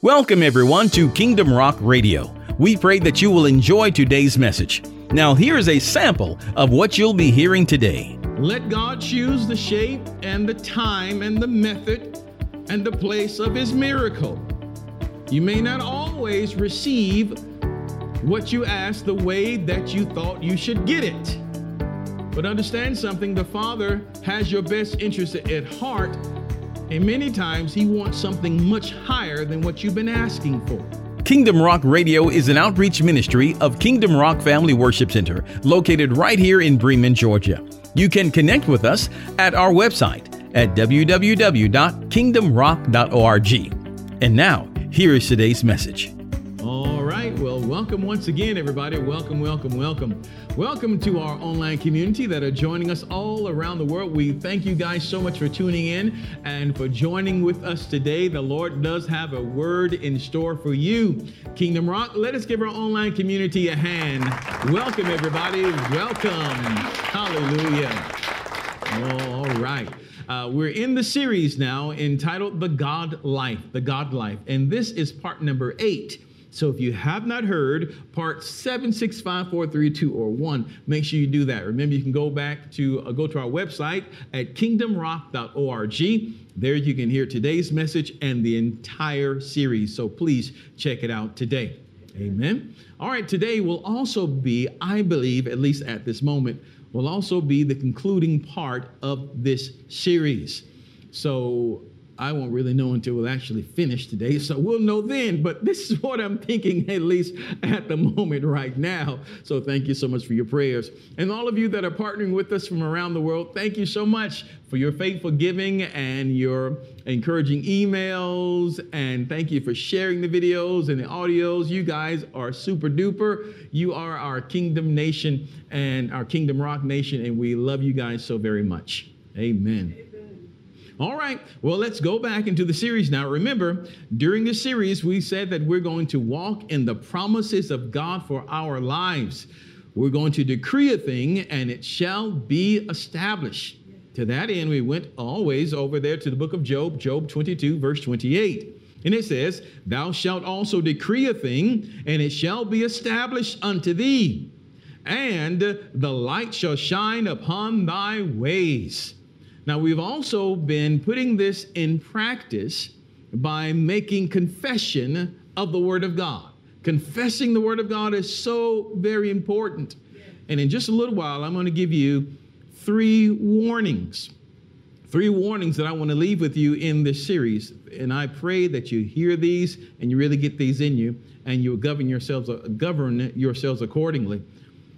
Welcome, everyone, to Kingdom Rock Radio. We pray that you will enjoy today's message. Now, here is a sample of what you'll be hearing today. Let God choose the shape and the time and the method and the place of his miracle. You may not always receive what you ask the way that you thought you should get it. But understand something the Father has your best interest at heart and many times he wants something much higher than what you've been asking for. Kingdom Rock Radio is an outreach ministry of Kingdom Rock Family Worship Center, located right here in Bremen, Georgia. You can connect with us at our website at www.kingdomrock.org. And now, here is today's message. Well, welcome once again, everybody. Welcome, welcome, welcome. Welcome to our online community that are joining us all around the world. We thank you guys so much for tuning in and for joining with us today. The Lord does have a word in store for you. Kingdom Rock, let us give our online community a hand. Welcome, everybody. Welcome. Hallelujah. All right. Uh, we're in the series now entitled The God Life, The God Life. And this is part number eight. So if you have not heard part seven, six, five, four, three, two, or 1, make sure you do that. Remember, you can go back to uh, go to our website at kingdomrock.org. There you can hear today's message and the entire series. So please check it out today. Amen. All right, today will also be, I believe, at least at this moment, will also be the concluding part of this series. So I won't really know until we'll actually finish today. So we'll know then. But this is what I'm thinking, at least at the moment right now. So thank you so much for your prayers. And all of you that are partnering with us from around the world, thank you so much for your faithful giving and your encouraging emails. And thank you for sharing the videos and the audios. You guys are super duper. You are our Kingdom Nation and our Kingdom Rock Nation. And we love you guys so very much. Amen. All right, well, let's go back into the series now. Remember, during the series, we said that we're going to walk in the promises of God for our lives. We're going to decree a thing and it shall be established. To that end, we went always over there to the book of Job, Job 22, verse 28. And it says, Thou shalt also decree a thing, and it shall be established unto thee, and the light shall shine upon thy ways. Now, we've also been putting this in practice by making confession of the Word of God. Confessing the Word of God is so very important. And in just a little while, I'm going to give you three warnings. Three warnings that I want to leave with you in this series. And I pray that you hear these and you really get these in you and you govern yourselves, govern yourselves accordingly.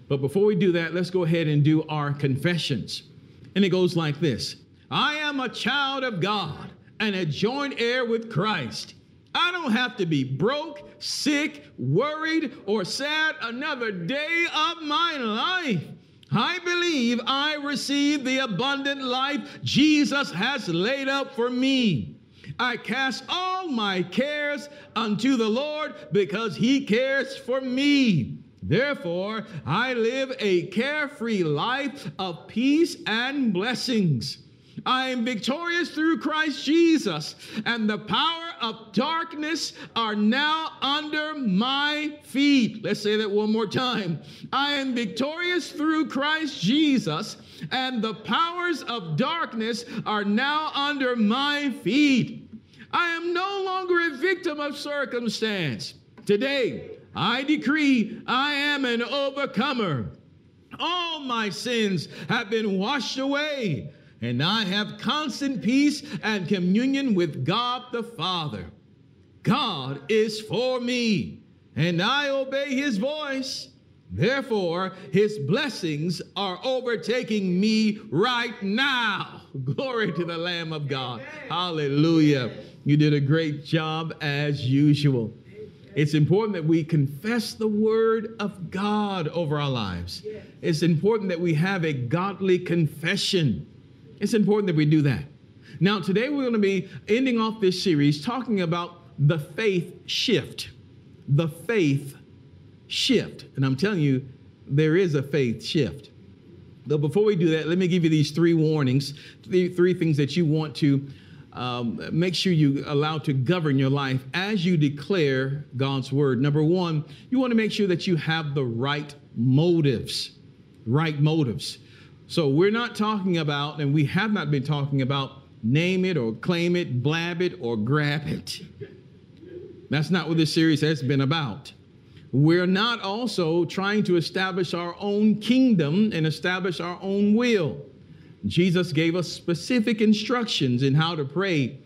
But before we do that, let's go ahead and do our confessions. And it goes like this I am a child of God and a joint heir with Christ. I don't have to be broke, sick, worried, or sad another day of my life. I believe I receive the abundant life Jesus has laid up for me. I cast all my cares unto the Lord because he cares for me. Therefore, I live a carefree life of peace and blessings. I am victorious through Christ Jesus, and the power of darkness are now under my feet. Let's say that one more time. I am victorious through Christ Jesus, and the powers of darkness are now under my feet. I am no longer a victim of circumstance. Today, I decree I am an overcomer. All my sins have been washed away, and I have constant peace and communion with God the Father. God is for me, and I obey his voice. Therefore, his blessings are overtaking me right now. Glory to the Lamb of God. Hallelujah. You did a great job as usual. It's important that we confess the word of God over our lives. It's important that we have a godly confession. It's important that we do that. Now, today we're going to be ending off this series talking about the faith shift. The faith shift. And I'm telling you, there is a faith shift. But before we do that, let me give you these three warnings, three, three things that you want to um, make sure you allow to govern your life as you declare God's word. Number one, you want to make sure that you have the right motives. Right motives. So we're not talking about, and we have not been talking about name it or claim it, blab it or grab it. That's not what this series has been about. We're not also trying to establish our own kingdom and establish our own will. Jesus gave us specific instructions in how to pray.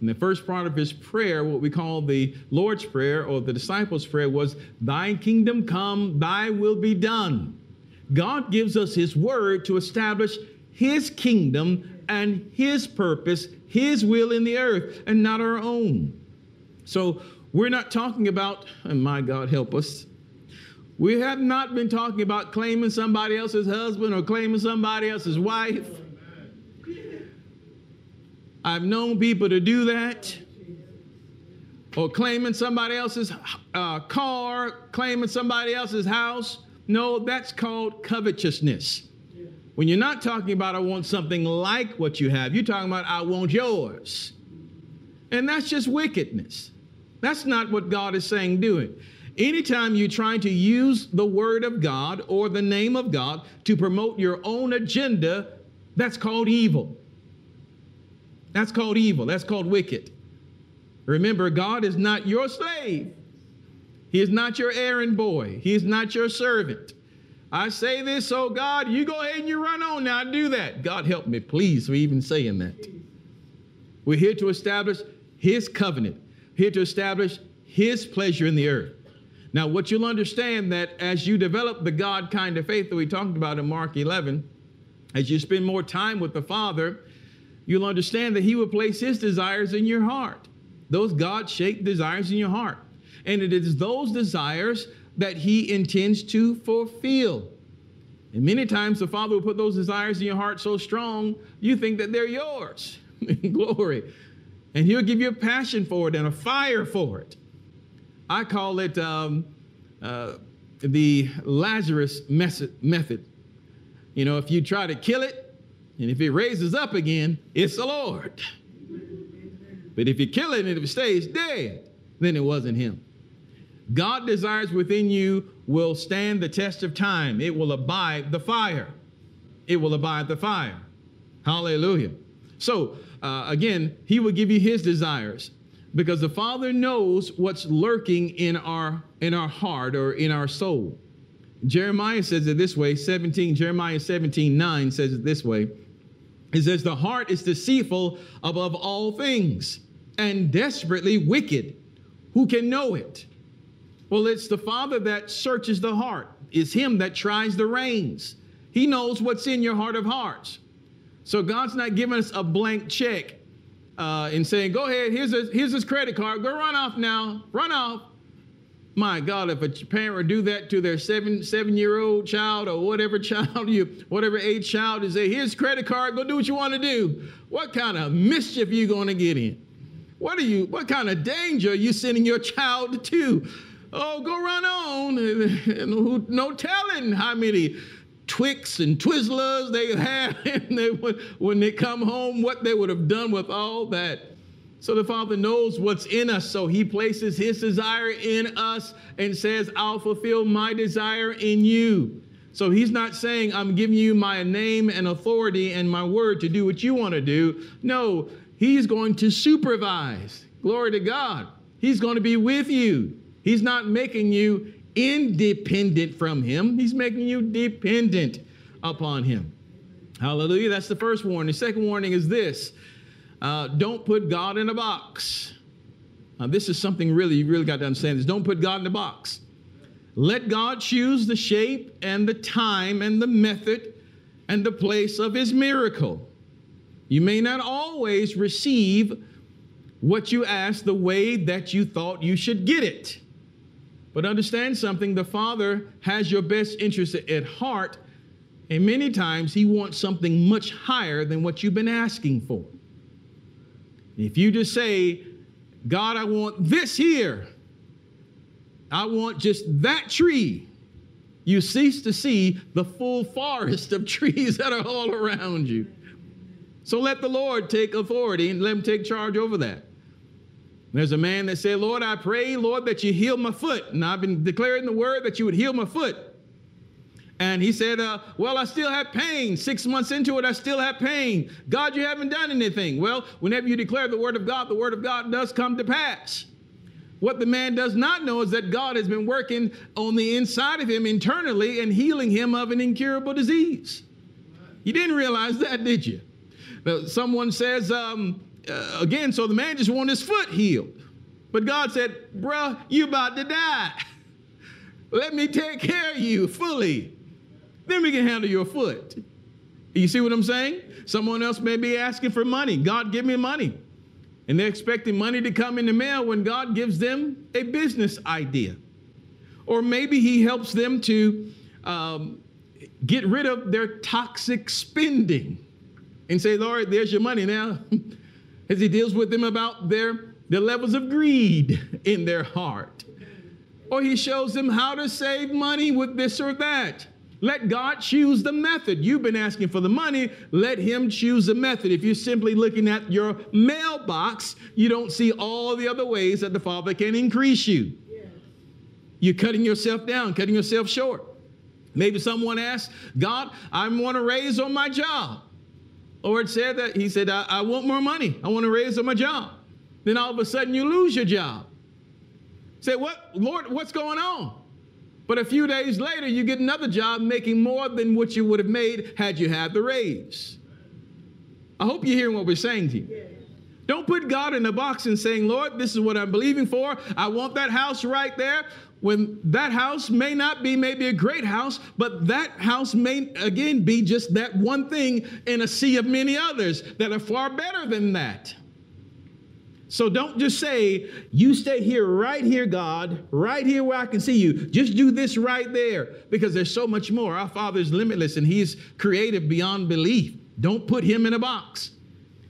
And the first part of his prayer, what we call the Lord's Prayer or the disciples' prayer, was, Thy kingdom come, thy will be done. God gives us his word to establish his kingdom and his purpose, his will in the earth, and not our own. So we're not talking about, and my God help us, we have not been talking about claiming somebody else's husband or claiming somebody else's wife. I've known people to do that. Or claiming somebody else's uh, car, claiming somebody else's house. No, that's called covetousness. When you're not talking about, I want something like what you have, you're talking about, I want yours. And that's just wickedness. That's not what God is saying, do it. Anytime you're trying to use the word of God or the name of God to promote your own agenda, that's called evil. That's called evil. That's called wicked. Remember, God is not your slave. He is not your errand boy. He is not your servant. I say this, oh God, you go ahead and you run on now. Do that. God help me, please, for even saying that. We're here to establish His covenant, here to establish His pleasure in the earth. Now, what you'll understand that as you develop the God kind of faith that we talked about in Mark 11, as you spend more time with the Father, you'll understand that He will place His desires in your heart, those God shaped desires in your heart. And it is those desires that He intends to fulfill. And many times the Father will put those desires in your heart so strong, you think that they're yours. Glory. And He'll give you a passion for it and a fire for it. I call it um, uh, the Lazarus method. You know, if you try to kill it, and if it raises up again, it's the Lord. But if you kill it and it stays dead, then it wasn't Him. God desires within you will stand the test of time. It will abide the fire. It will abide the fire. Hallelujah. So, uh, again, He will give you His desires because the Father knows what's lurking in our in our heart or in our soul. Jeremiah says it this way, 17, Jeremiah 17, 9 says it this way. It says, The heart is deceitful above all things and desperately wicked. Who can know it? Well, it's the Father that searches the heart. It's Him that tries the reins. He knows what's in your heart of hearts. So God's not giving us a blank check uh, and saying, go ahead, here's, a, here's this credit card, go run off now, run off. My God, if a parent would do that to their seven seven year old child or whatever child you, whatever age child is, say, here's credit card, go do what you want to do. What kind of mischief are you going to get in? What are you, what kind of danger are you sending your child to? Oh, go run on. No telling how many Twix and Twizzlers they have, and they would, when they come home, what they would have done with all that. So the Father knows what's in us, so He places His desire in us and says, I'll fulfill my desire in you. So He's not saying, I'm giving you my name and authority and my word to do what you want to do. No, He's going to supervise. Glory to God. He's going to be with you. He's not making you independent from him, he's making you dependent upon him. Hallelujah. That's the first warning. The second warning is this uh, don't put God in a box. This is something really, you really got to understand this. Don't put God in a box. Let God choose the shape and the time and the method and the place of his miracle. You may not always receive what you ask the way that you thought you should get it. But understand something the Father has your best interest at heart, and many times He wants something much higher than what you've been asking for. If you just say, God, I want this here, I want just that tree, you cease to see the full forest of trees that are all around you. So let the Lord take authority and let him take charge over that. There's a man that said, Lord, I pray, Lord, that you heal my foot. And I've been declaring the word that you would heal my foot. And he said, uh, Well, I still have pain. Six months into it, I still have pain. God, you haven't done anything. Well, whenever you declare the word of God, the word of God does come to pass. What the man does not know is that God has been working on the inside of him internally and healing him of an incurable disease. You didn't realize that, did you? Now, Someone says, um, uh, again, so the man just wanted his foot healed. But God said, Bruh, you about to die. Let me take care of you fully. Then we can handle your foot. You see what I'm saying? Someone else may be asking for money. God, give me money. And they're expecting money to come in the mail when God gives them a business idea. Or maybe He helps them to um, get rid of their toxic spending and say, Lord, there's your money now. As He deals with them about their, their levels of greed in their heart. Or He shows them how to save money with this or that. Let God choose the method. You've been asking for the money, let Him choose the method. If you're simply looking at your mailbox, you don't see all the other ways that the Father can increase you. You're cutting yourself down, cutting yourself short. Maybe someone asks, God, I want to raise on my job. Lord said that He said, I, I want more money. I want to raise on my job. Then all of a sudden you lose your job. Say, what, Lord, what's going on? But a few days later, you get another job making more than what you would have made had you had the raise. I hope you're hearing what we're saying to you. Don't put God in a box and saying, Lord, this is what I'm believing for. I want that house right there. When that house may not be maybe a great house, but that house may again be just that one thing in a sea of many others that are far better than that. So don't just say, you stay here, right here, God, right here where I can see you. Just do this right there because there's so much more. Our Father is limitless and He's creative beyond belief. Don't put Him in a box.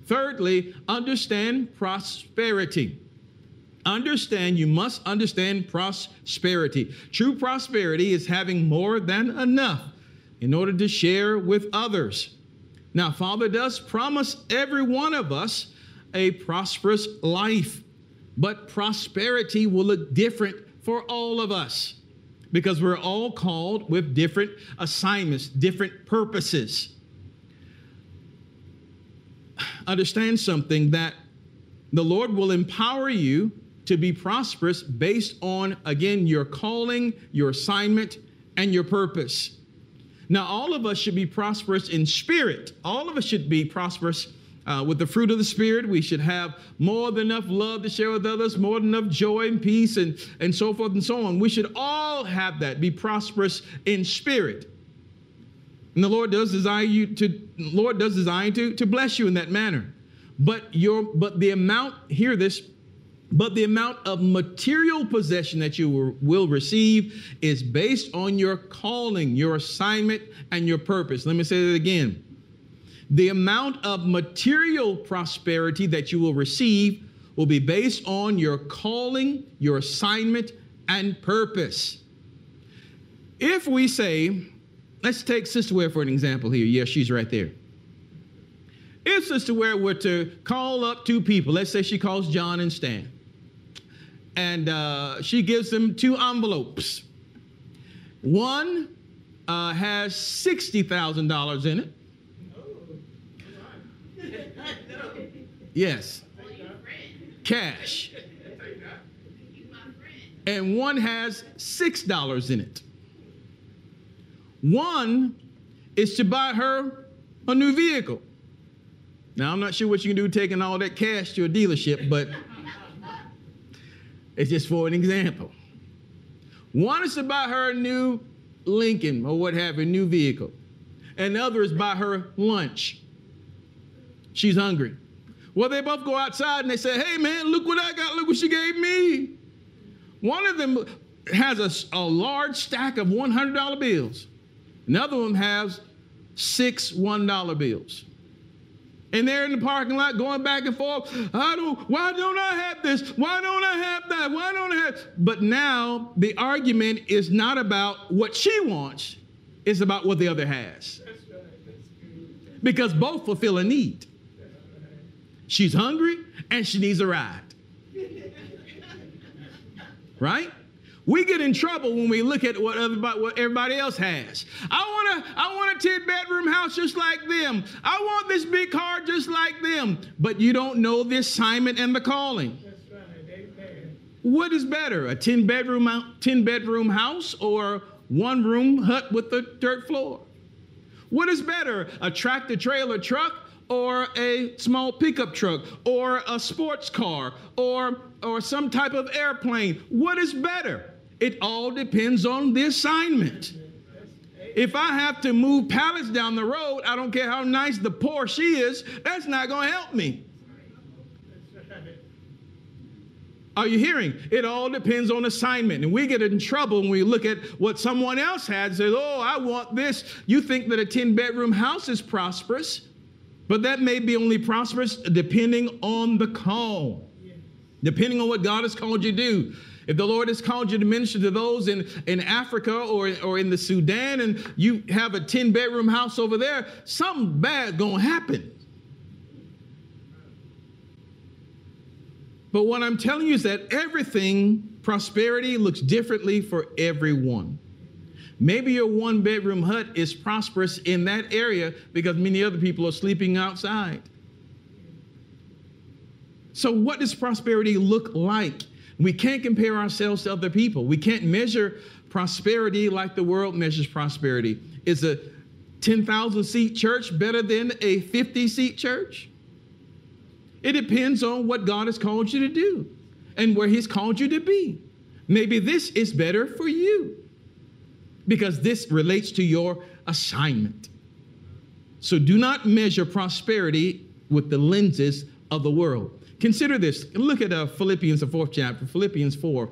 Thirdly, understand prosperity. Understand, you must understand prosperity. True prosperity is having more than enough in order to share with others. Now, Father does promise every one of us a prosperous life. But prosperity will look different for all of us because we're all called with different assignments, different purposes. Understand something that the Lord will empower you to be prosperous based on, again, your calling, your assignment, and your purpose. Now, all of us should be prosperous in spirit. All of us should be prosperous uh, with the fruit of the Spirit, we should have more than enough love to share with others, more than enough joy and peace, and, and so forth and so on. We should all have that, be prosperous in spirit. And the Lord does desire you to, Lord does desire to, to bless you in that manner. But your but the amount, hear this, but the amount of material possession that you will receive is based on your calling, your assignment, and your purpose. Let me say that again the amount of material prosperity that you will receive will be based on your calling, your assignment, and purpose. If we say, let's take Sister Ware for an example here. Yes, she's right there. If Sister Ware were to call up two people, let's say she calls John and Stan, and uh, she gives them two envelopes. One uh, has $60,000 in it, Yes. Cash. And one has $6 in it. One is to buy her a new vehicle. Now, I'm not sure what you can do taking all that cash to a dealership, but it's just for an example. One is to buy her a new Lincoln or what have you, new vehicle. And is buy her lunch. She's hungry. Well, they both go outside and they say, hey, man, look what I got. Look what she gave me. One of them has a, a large stack of $100 bills. Another one has six $1 bills. And they're in the parking lot going back and forth. I don't, why don't I have this? Why don't I have that? Why don't I have? But now the argument is not about what she wants, it's about what the other has. Because both fulfill a need. She's hungry, and she needs a ride. right? We get in trouble when we look at what, everybody, what everybody else has. I want a, I want a 10 bedroom house just like them. I want this big car just like them. But you don't know the assignment and the calling. What is better, a 10 bedroom, 10 bedroom house or one room hut with a dirt floor? What is better, a tractor trailer truck or a small pickup truck or a sports car or, or some type of airplane? What is better? It all depends on the assignment. If I have to move pallets down the road, I don't care how nice the Porsche is, that's not going to help me. Are you hearing? It all depends on assignment. And we get in trouble when we look at what someone else had and says, Oh, I want this. You think that a 10 bedroom house is prosperous, but that may be only prosperous depending on the call, depending on what God has called you to do. If the Lord has called you to minister to those in, in Africa or, or in the Sudan and you have a 10 bedroom house over there, something bad gonna happen. But what I'm telling you is that everything, prosperity looks differently for everyone. Maybe your one bedroom hut is prosperous in that area because many other people are sleeping outside. So, what does prosperity look like? We can't compare ourselves to other people. We can't measure prosperity like the world measures prosperity. Is a 10,000 seat church better than a 50 seat church? It depends on what God has called you to do and where He's called you to be. Maybe this is better for you because this relates to your assignment. So do not measure prosperity with the lenses of the world. Consider this. Look at uh, Philippians, the fourth chapter, Philippians 4,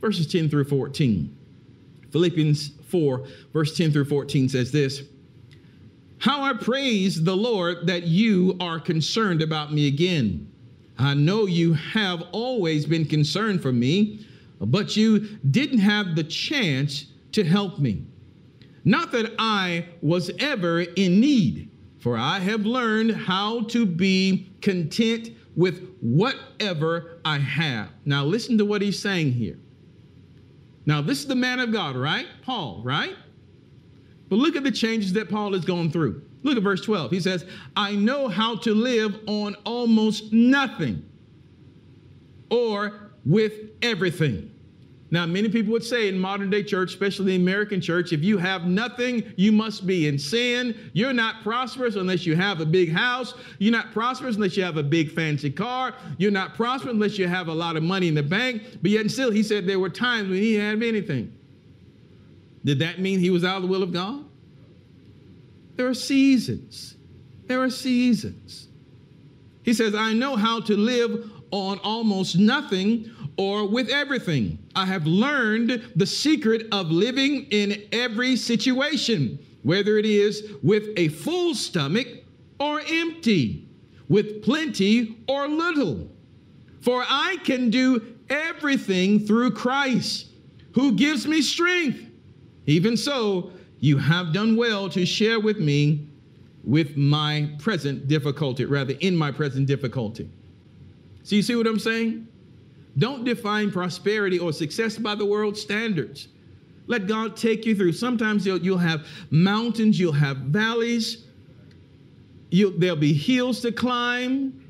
verses 10 through 14. Philippians 4, verse 10 through 14 says this how I praise the Lord that you are concerned about me again. I know you have always been concerned for me, but you didn't have the chance to help me. Not that I was ever in need, for I have learned how to be content with whatever I have. Now, listen to what he's saying here. Now, this is the man of God, right? Paul, right? But look at the changes that Paul has gone through. Look at verse 12. He says, I know how to live on almost nothing or with everything. Now, many people would say in modern day church, especially the American church, if you have nothing, you must be in sin. You're not prosperous unless you have a big house. You're not prosperous unless you have a big fancy car. You're not prosperous unless you have a lot of money in the bank. But yet, still, he said there were times when he had anything. Did that mean he was out of the will of God? There are seasons. There are seasons. He says, I know how to live on almost nothing or with everything. I have learned the secret of living in every situation, whether it is with a full stomach or empty, with plenty or little. For I can do everything through Christ who gives me strength. Even so, you have done well to share with me with my present difficulty, rather, in my present difficulty. So, you see what I'm saying? Don't define prosperity or success by the world's standards. Let God take you through. Sometimes you'll, you'll have mountains, you'll have valleys, you'll, there'll be hills to climb,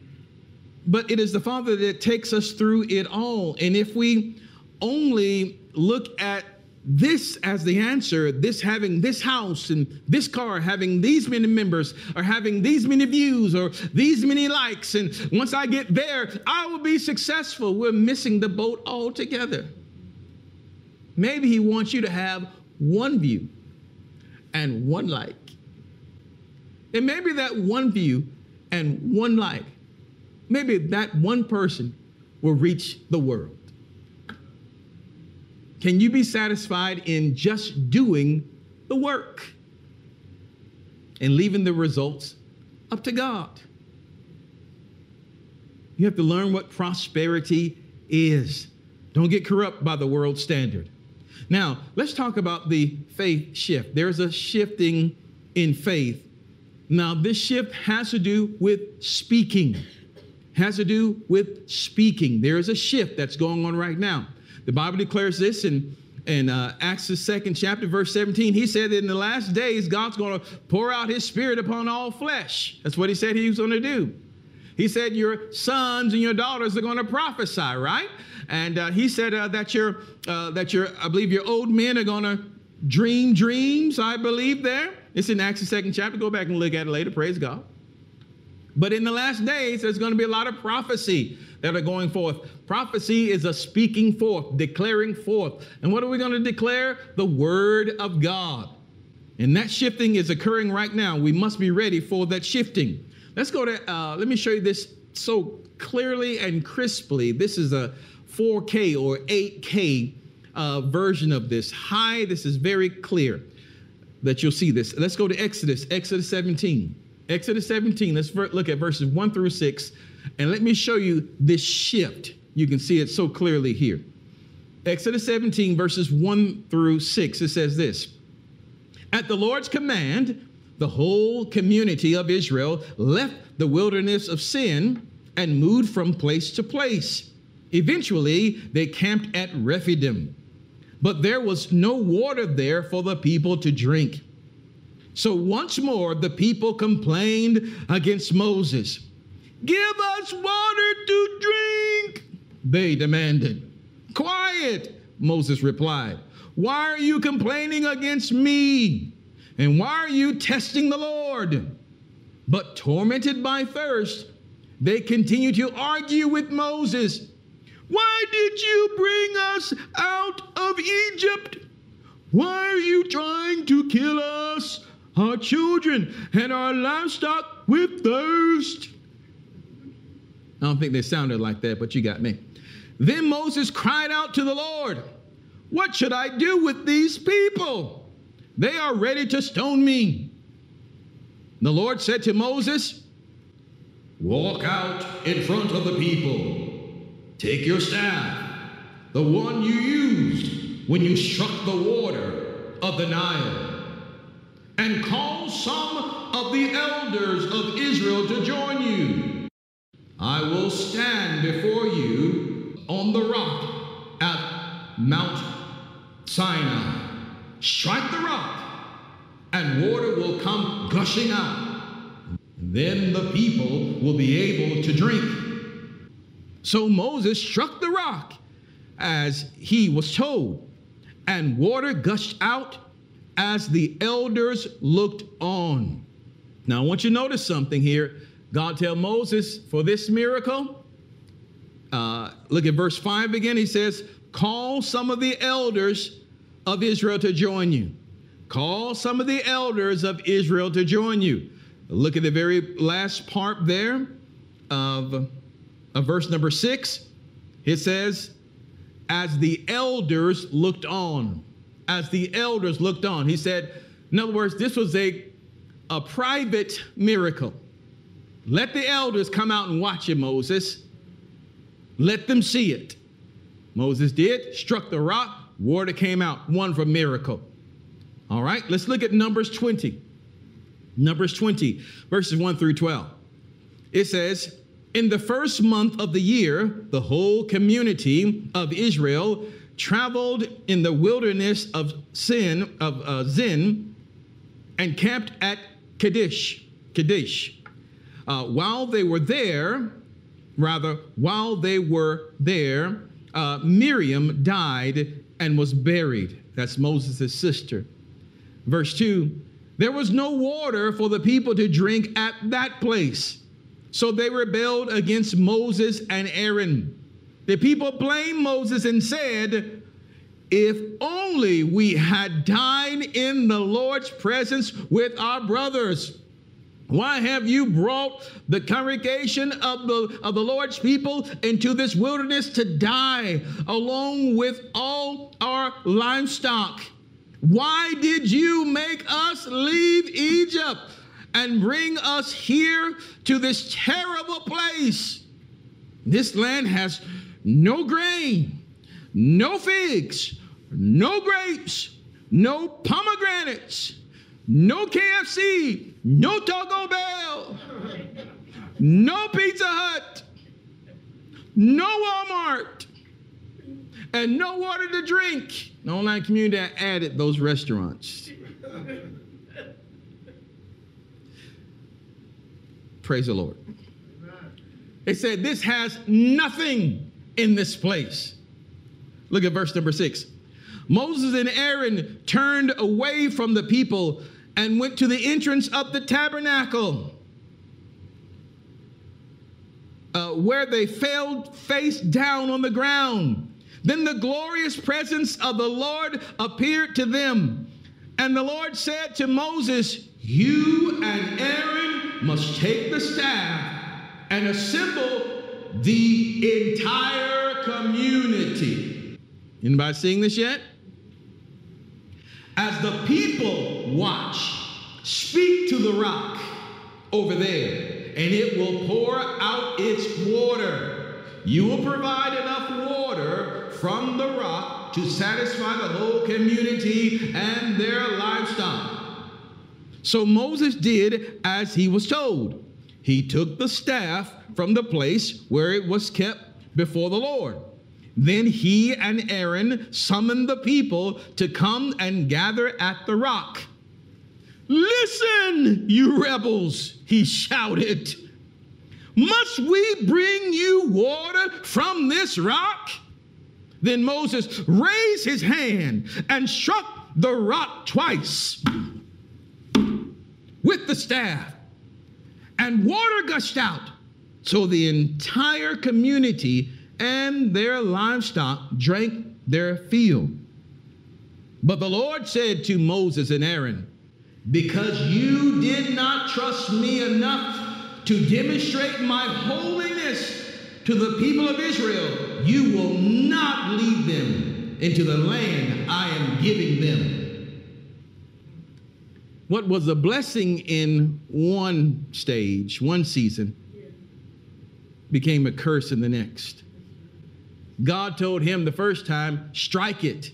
but it is the Father that takes us through it all. And if we only look at this as the answer, this having this house and this car, having these many members, or having these many views, or these many likes, and once I get there, I will be successful. We're missing the boat altogether. Maybe he wants you to have one view and one like. And maybe that one view and one like, maybe that one person will reach the world. Can you be satisfied in just doing the work and leaving the results up to God? You have to learn what prosperity is. Don't get corrupt by the world standard. Now, let's talk about the faith shift. There's a shifting in faith. Now, this shift has to do with speaking has to do with speaking. There is a shift that's going on right now. The Bible declares this in, in uh, Acts, the second chapter, verse 17. He said that in the last days, God's going to pour out his spirit upon all flesh. That's what he said he was going to do. He said, Your sons and your daughters are going to prophesy, right? And uh, he said uh, that your, uh, that your, I believe your old men are going to dream dreams, I believe there. It's in Acts, the second chapter. Go back and look at it later. Praise God. But in the last days, there's going to be a lot of prophecy that are going forth. Prophecy is a speaking forth, declaring forth. And what are we going to declare? The word of God. And that shifting is occurring right now. We must be ready for that shifting. Let's go to, uh, let me show you this so clearly and crisply. This is a 4K or 8K uh, version of this. High, this is very clear that you'll see this. Let's go to Exodus, Exodus 17. Exodus 17, let's look at verses 1 through 6, and let me show you this shift. You can see it so clearly here. Exodus 17, verses 1 through 6, it says this At the Lord's command, the whole community of Israel left the wilderness of sin and moved from place to place. Eventually, they camped at Rephidim, but there was no water there for the people to drink. So once more, the people complained against Moses. Give us water to drink, they demanded. Quiet, Moses replied. Why are you complaining against me? And why are you testing the Lord? But tormented by thirst, they continued to argue with Moses. Why did you bring us out of Egypt? Why are you trying to kill us? our children and our livestock with thirst. I don't think they sounded like that, but you got me. Then Moses cried out to the Lord, What should I do with these people? They are ready to stone me. The Lord said to Moses, Walk out in front of the people. Take your staff, the one you used when you struck the water of the Nile and call some of the elders of Israel to join you. I will stand before you on the rock at Mount Sinai. Strike the rock, and water will come gushing out. Then the people will be able to drink. So Moses struck the rock as he was told, and water gushed out as the elders looked on. Now, I want you to notice something here. God tell Moses for this miracle. Uh, look at verse 5 again. He says, Call some of the elders of Israel to join you. Call some of the elders of Israel to join you. Look at the very last part there of, of verse number 6. It says, As the elders looked on as the elders looked on. He said, in other words, this was a, a private miracle. Let the elders come out and watch it, Moses. Let them see it. Moses did, struck the rock, water came out. One for miracle. All right, let's look at Numbers 20. Numbers 20, verses 1 through 12. It says, In the first month of the year, the whole community of Israel traveled in the wilderness of Sin of uh, Zin and camped at Kadesh. Kadesh. Uh, while they were there, rather, while they were there, uh, Miriam died and was buried. That's Moses' sister. Verse 2 There was no water for the people to drink at that place. So they rebelled against Moses and Aaron. The people blamed Moses and said, If only we had died in the Lord's presence with our brothers. Why have you brought the congregation of the, of the Lord's people into this wilderness to die along with all our livestock? Why did you make us leave Egypt and bring us here to this terrible place? This land has no grain, no figs, no grapes, no pomegranates, no KFC, no Taco Bell, no Pizza Hut, no Walmart, and no water to drink. The online community added those restaurants. Praise the Lord. They said, This has nothing in this place. Look at verse number six. Moses and Aaron turned away from the people and went to the entrance of the tabernacle, uh, where they fell face down on the ground. Then the glorious presence of the Lord appeared to them. And the Lord said to Moses, You and Aaron must take the staff and assemble the entire community. Anybody seeing this yet? As the people watch, speak to the rock over there, and it will pour out its water. You will provide enough water from the rock to satisfy the whole community and their livestock. So Moses did as he was told. He took the staff from the place where it was kept before the Lord. Then he and Aaron summoned the people to come and gather at the rock. Listen, you rebels, he shouted. Must we bring you water from this rock? Then Moses raised his hand and struck the rock twice with the staff, and water gushed out. So the entire community and their livestock drank their fill. But the Lord said to Moses and Aaron, Because you did not trust me enough to demonstrate my holiness to the people of Israel, you will not lead them into the land I am giving them. What was a blessing in one stage, one season, became a curse in the next. God told him the first time, strike it.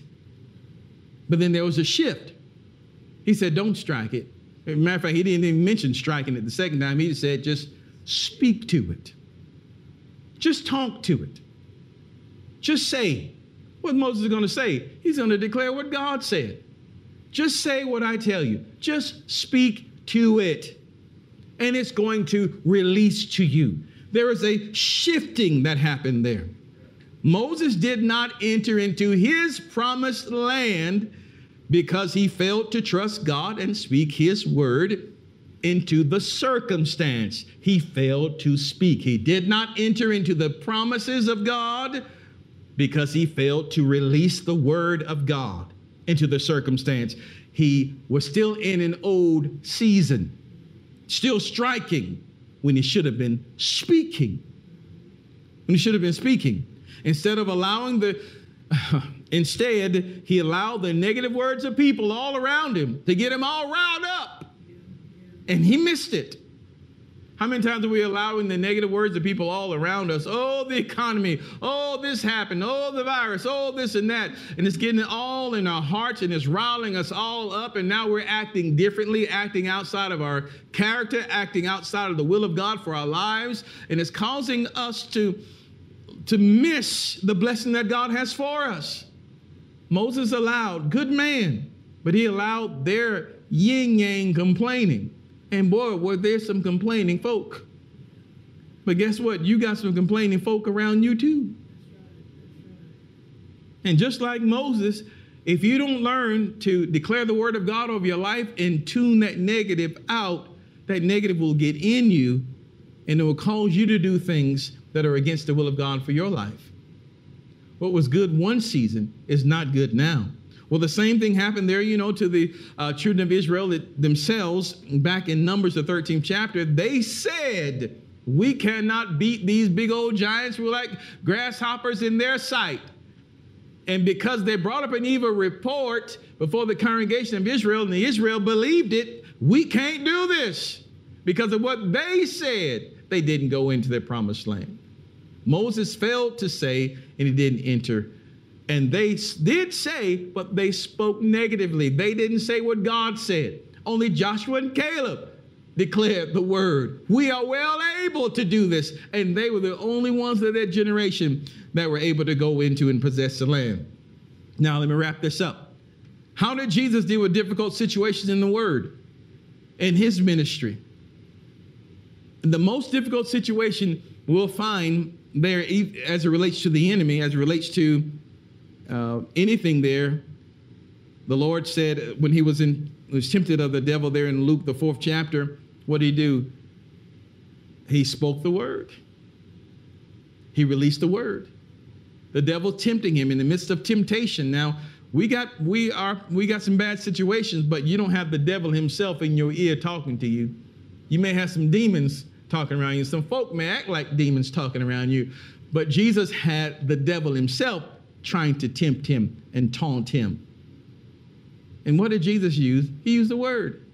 But then there was a shift. He said, don't strike it. Matter of fact, he didn't even mention striking it the second time. He just said, just speak to it. Just talk to it. Just say what Moses is going to say. He's going to declare what God said. Just say what I tell you. Just speak to it. And it's going to release to you. There is a shifting that happened there. Moses did not enter into his promised land because he failed to trust God and speak his word into the circumstance. He failed to speak. He did not enter into the promises of God because he failed to release the word of God into the circumstance. He was still in an old season, still striking when he should have been speaking. When he should have been speaking. Instead of allowing the, instead, he allowed the negative words of people all around him to get him all riled up. And he missed it. How many times are we allowing the negative words of people all around us? Oh, the economy. Oh, this happened. Oh, the virus. Oh, this and that. And it's getting all in our hearts and it's riling us all up. And now we're acting differently, acting outside of our character, acting outside of the will of God for our lives. And it's causing us to to miss the blessing that God has for us. Moses allowed, good man, but he allowed their yin yang complaining. And boy, were there some complaining folk. But guess what? You got some complaining folk around you too. And just like Moses, if you don't learn to declare the word of God over your life and tune that negative out, that negative will get in you and it will cause you to do things that are against the will of God for your life. What was good one season is not good now. Well, the same thing happened there, you know, to the uh, children of Israel themselves back in Numbers, the 13th chapter. They said, We cannot beat these big old giants. We're like grasshoppers in their sight. And because they brought up an evil report before the congregation of Israel, and the Israel believed it, we can't do this. Because of what they said, they didn't go into their promised land. Moses failed to say, and he didn't enter. And they did say, but they spoke negatively. They didn't say what God said. Only Joshua and Caleb declared the word. We are well able to do this. And they were the only ones of their generation that were able to go into and possess the land. Now, let me wrap this up. How did Jesus deal with difficult situations in the word in his ministry? The most difficult situation we'll find there as it relates to the enemy, as it relates to uh, anything there. The Lord said when he was in was tempted of the devil there in Luke the fourth chapter, what did he do? He spoke the word. He released the word. The devil tempting him in the midst of temptation. Now, we got we are we got some bad situations, but you don't have the devil himself in your ear talking to you. You may have some demons talking around you. Some folk may act like demons talking around you, but Jesus had the devil himself trying to tempt him and taunt him. And what did Jesus use? He used the word.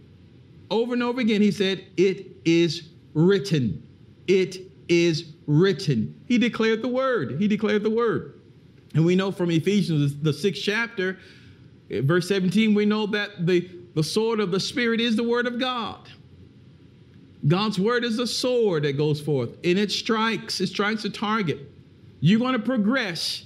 Over and over again, he said, It is written. It is written. He declared the word. He declared the word. And we know from Ephesians, the sixth chapter, verse 17, we know that the, the sword of the Spirit is the word of God. God's word is a sword that goes forth and it strikes, it strikes a target. You're going to progress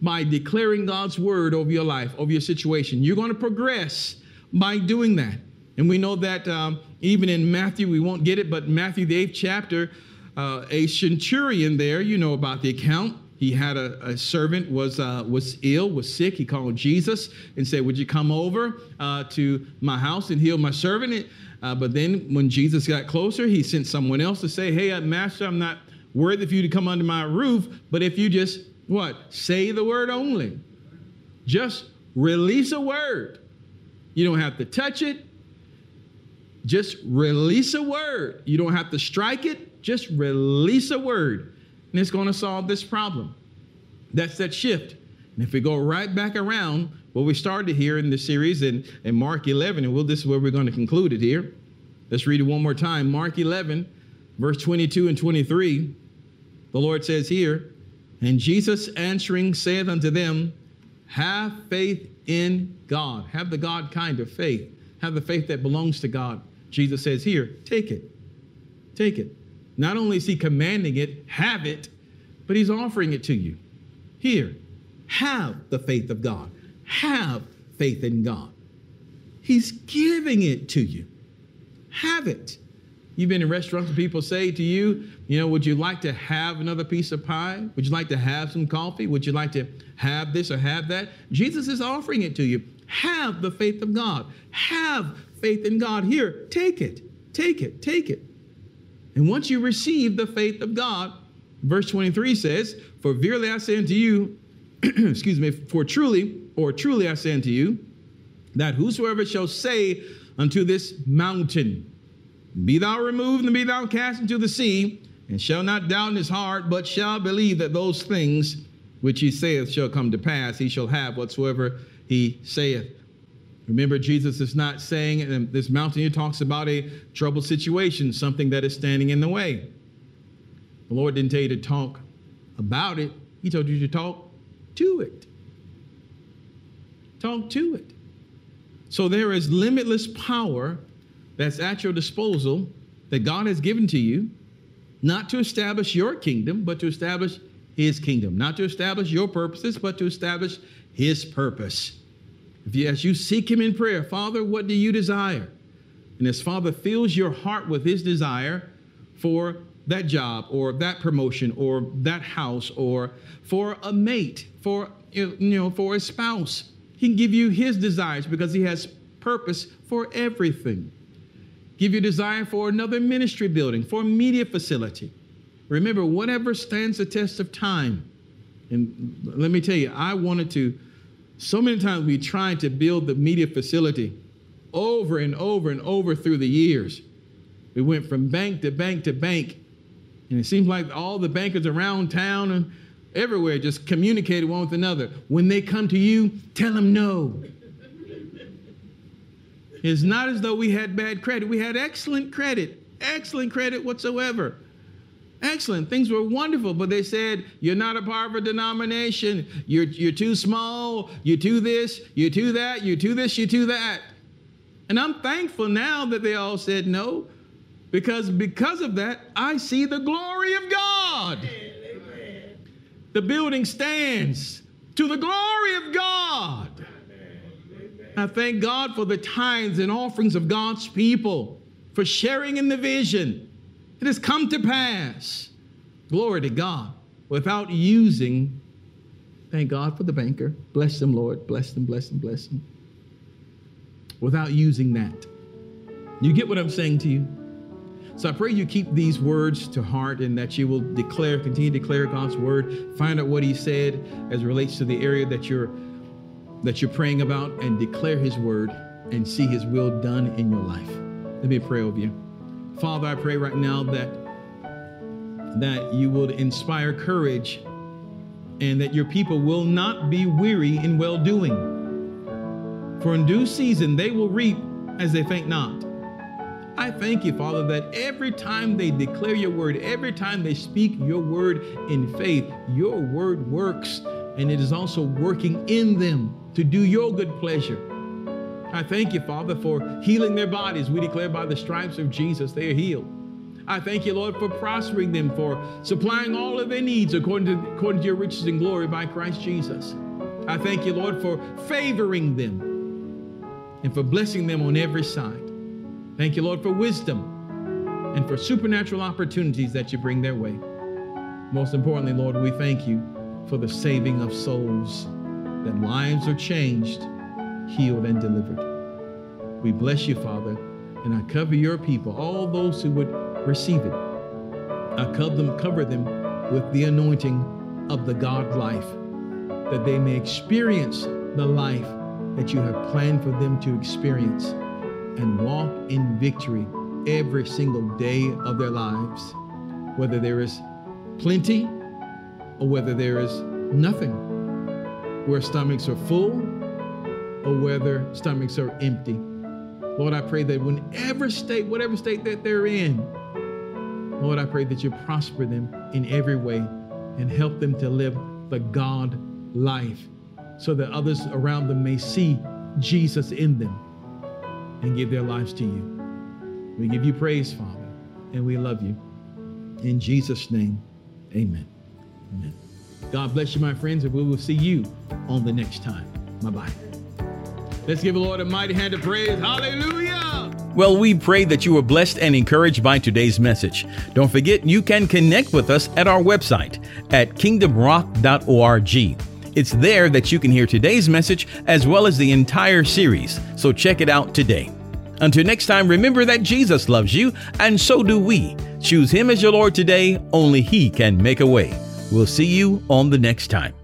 by declaring God's word over your life, over your situation. You're going to progress by doing that. And we know that um, even in Matthew, we won't get it, but Matthew, the eighth chapter, uh, a centurion there, you know about the account. He had a, a servant was uh, was ill, was sick. He called Jesus and said, "Would you come over uh, to my house and heal my servant?" Uh, but then when Jesus got closer, he sent someone else to say, "Hey, uh, Master, I'm not worthy for you to come under my roof, but if you just what say the word only, just release a word. You don't have to touch it. Just release a word. You don't have to strike it, just release a word. And it's going to solve this problem. That's that shift. And if we go right back around what we started here in the series in, in Mark 11, and we'll, this is where we're going to conclude it here. Let's read it one more time. Mark 11, verse 22 and 23. The Lord says here, And Jesus answering saith unto them, Have faith in God. Have the God kind of faith. Have the faith that belongs to God. Jesus says, Here, take it. Take it. Not only is he commanding it, have it, but he's offering it to you. Here, have the faith of God. Have faith in God. He's giving it to you. Have it. You've been in restaurants and people say to you, you know, would you like to have another piece of pie? Would you like to have some coffee? Would you like to have this or have that? Jesus is offering it to you. Have the faith of God. Have faith in God. Here, take it, take it, take it. And once you receive the faith of God, verse 23 says, For verily I say unto you, excuse me, for truly, or truly I say unto you, that whosoever shall say unto this mountain, Be thou removed and be thou cast into the sea, and shall not doubt in his heart, but shall believe that those things which he saith shall come to pass, he shall have whatsoever he saith. Remember, Jesus is not saying, and this mountain here talks about a troubled situation, something that is standing in the way. The Lord didn't tell you to talk about it, He told you to talk to it. Talk to it. So there is limitless power that's at your disposal that God has given to you, not to establish your kingdom, but to establish His kingdom. Not to establish your purposes, but to establish His purpose. If you, as you seek Him in prayer, Father, what do you desire? And as Father fills your heart with His desire for that job or that promotion or that house or for a mate, for you know, for a spouse, He can give you His desires because He has purpose for everything. Give you desire for another ministry building, for a media facility. Remember, whatever stands the test of time. And let me tell you, I wanted to so many times we tried to build the media facility over and over and over through the years. We went from bank to bank to bank. And it seems like all the bankers around town and everywhere just communicated one with another. When they come to you, tell them no. it's not as though we had bad credit. We had excellent credit, excellent credit whatsoever. Excellent. Things were wonderful, but they said, You're not a part of a denomination. You're, you're too small. You're too this. You're too that. You're too this. You're too that. And I'm thankful now that they all said no, Because because of that, I see the glory of God. The building stands to the glory of God. I thank God for the tithes and offerings of God's people, for sharing in the vision. It has come to pass. Glory to God. Without using, thank God for the banker. Bless them, Lord. Bless them, bless them, bless them. Without using that. You get what I'm saying to you? So I pray you keep these words to heart and that you will declare, continue to declare God's word, find out what he said as relates to the area that you're that you're praying about and declare his word and see his will done in your life. Let me pray over you. Father, I pray right now that that you would inspire courage and that your people will not be weary in well doing. For in due season they will reap as they faint not. I thank you, Father, that every time they declare your word, every time they speak your word in faith, your word works and it is also working in them to do your good pleasure. I thank you, Father, for healing their bodies. We declare by the stripes of Jesus they are healed. I thank you, Lord, for prospering them, for supplying all of their needs according to, according to your riches and glory by Christ Jesus. I thank you, Lord, for favoring them and for blessing them on every side. Thank you, Lord, for wisdom and for supernatural opportunities that you bring their way. Most importantly, Lord, we thank you for the saving of souls, that lives are changed, healed, and delivered. We bless you, Father, and I cover your people, all those who would receive it. I cover them, cover them with the anointing of the God life, that they may experience the life that you have planned for them to experience and walk in victory every single day of their lives, whether there is plenty or whether there is nothing, where stomachs are full or whether stomachs are empty. Lord, I pray that whenever state, whatever state that they're in, Lord, I pray that you prosper them in every way and help them to live the God life so that others around them may see Jesus in them and give their lives to you. We give you praise, Father, and we love you. In Jesus' name, amen. Amen. God bless you, my friends, and we will see you on the next time. Bye bye. Let's give the Lord a mighty hand of praise. Hallelujah. Well, we pray that you were blessed and encouraged by today's message. Don't forget, you can connect with us at our website at kingdomrock.org. It's there that you can hear today's message as well as the entire series, so check it out today. Until next time, remember that Jesus loves you, and so do we. Choose Him as your Lord today, only He can make a way. We'll see you on the next time.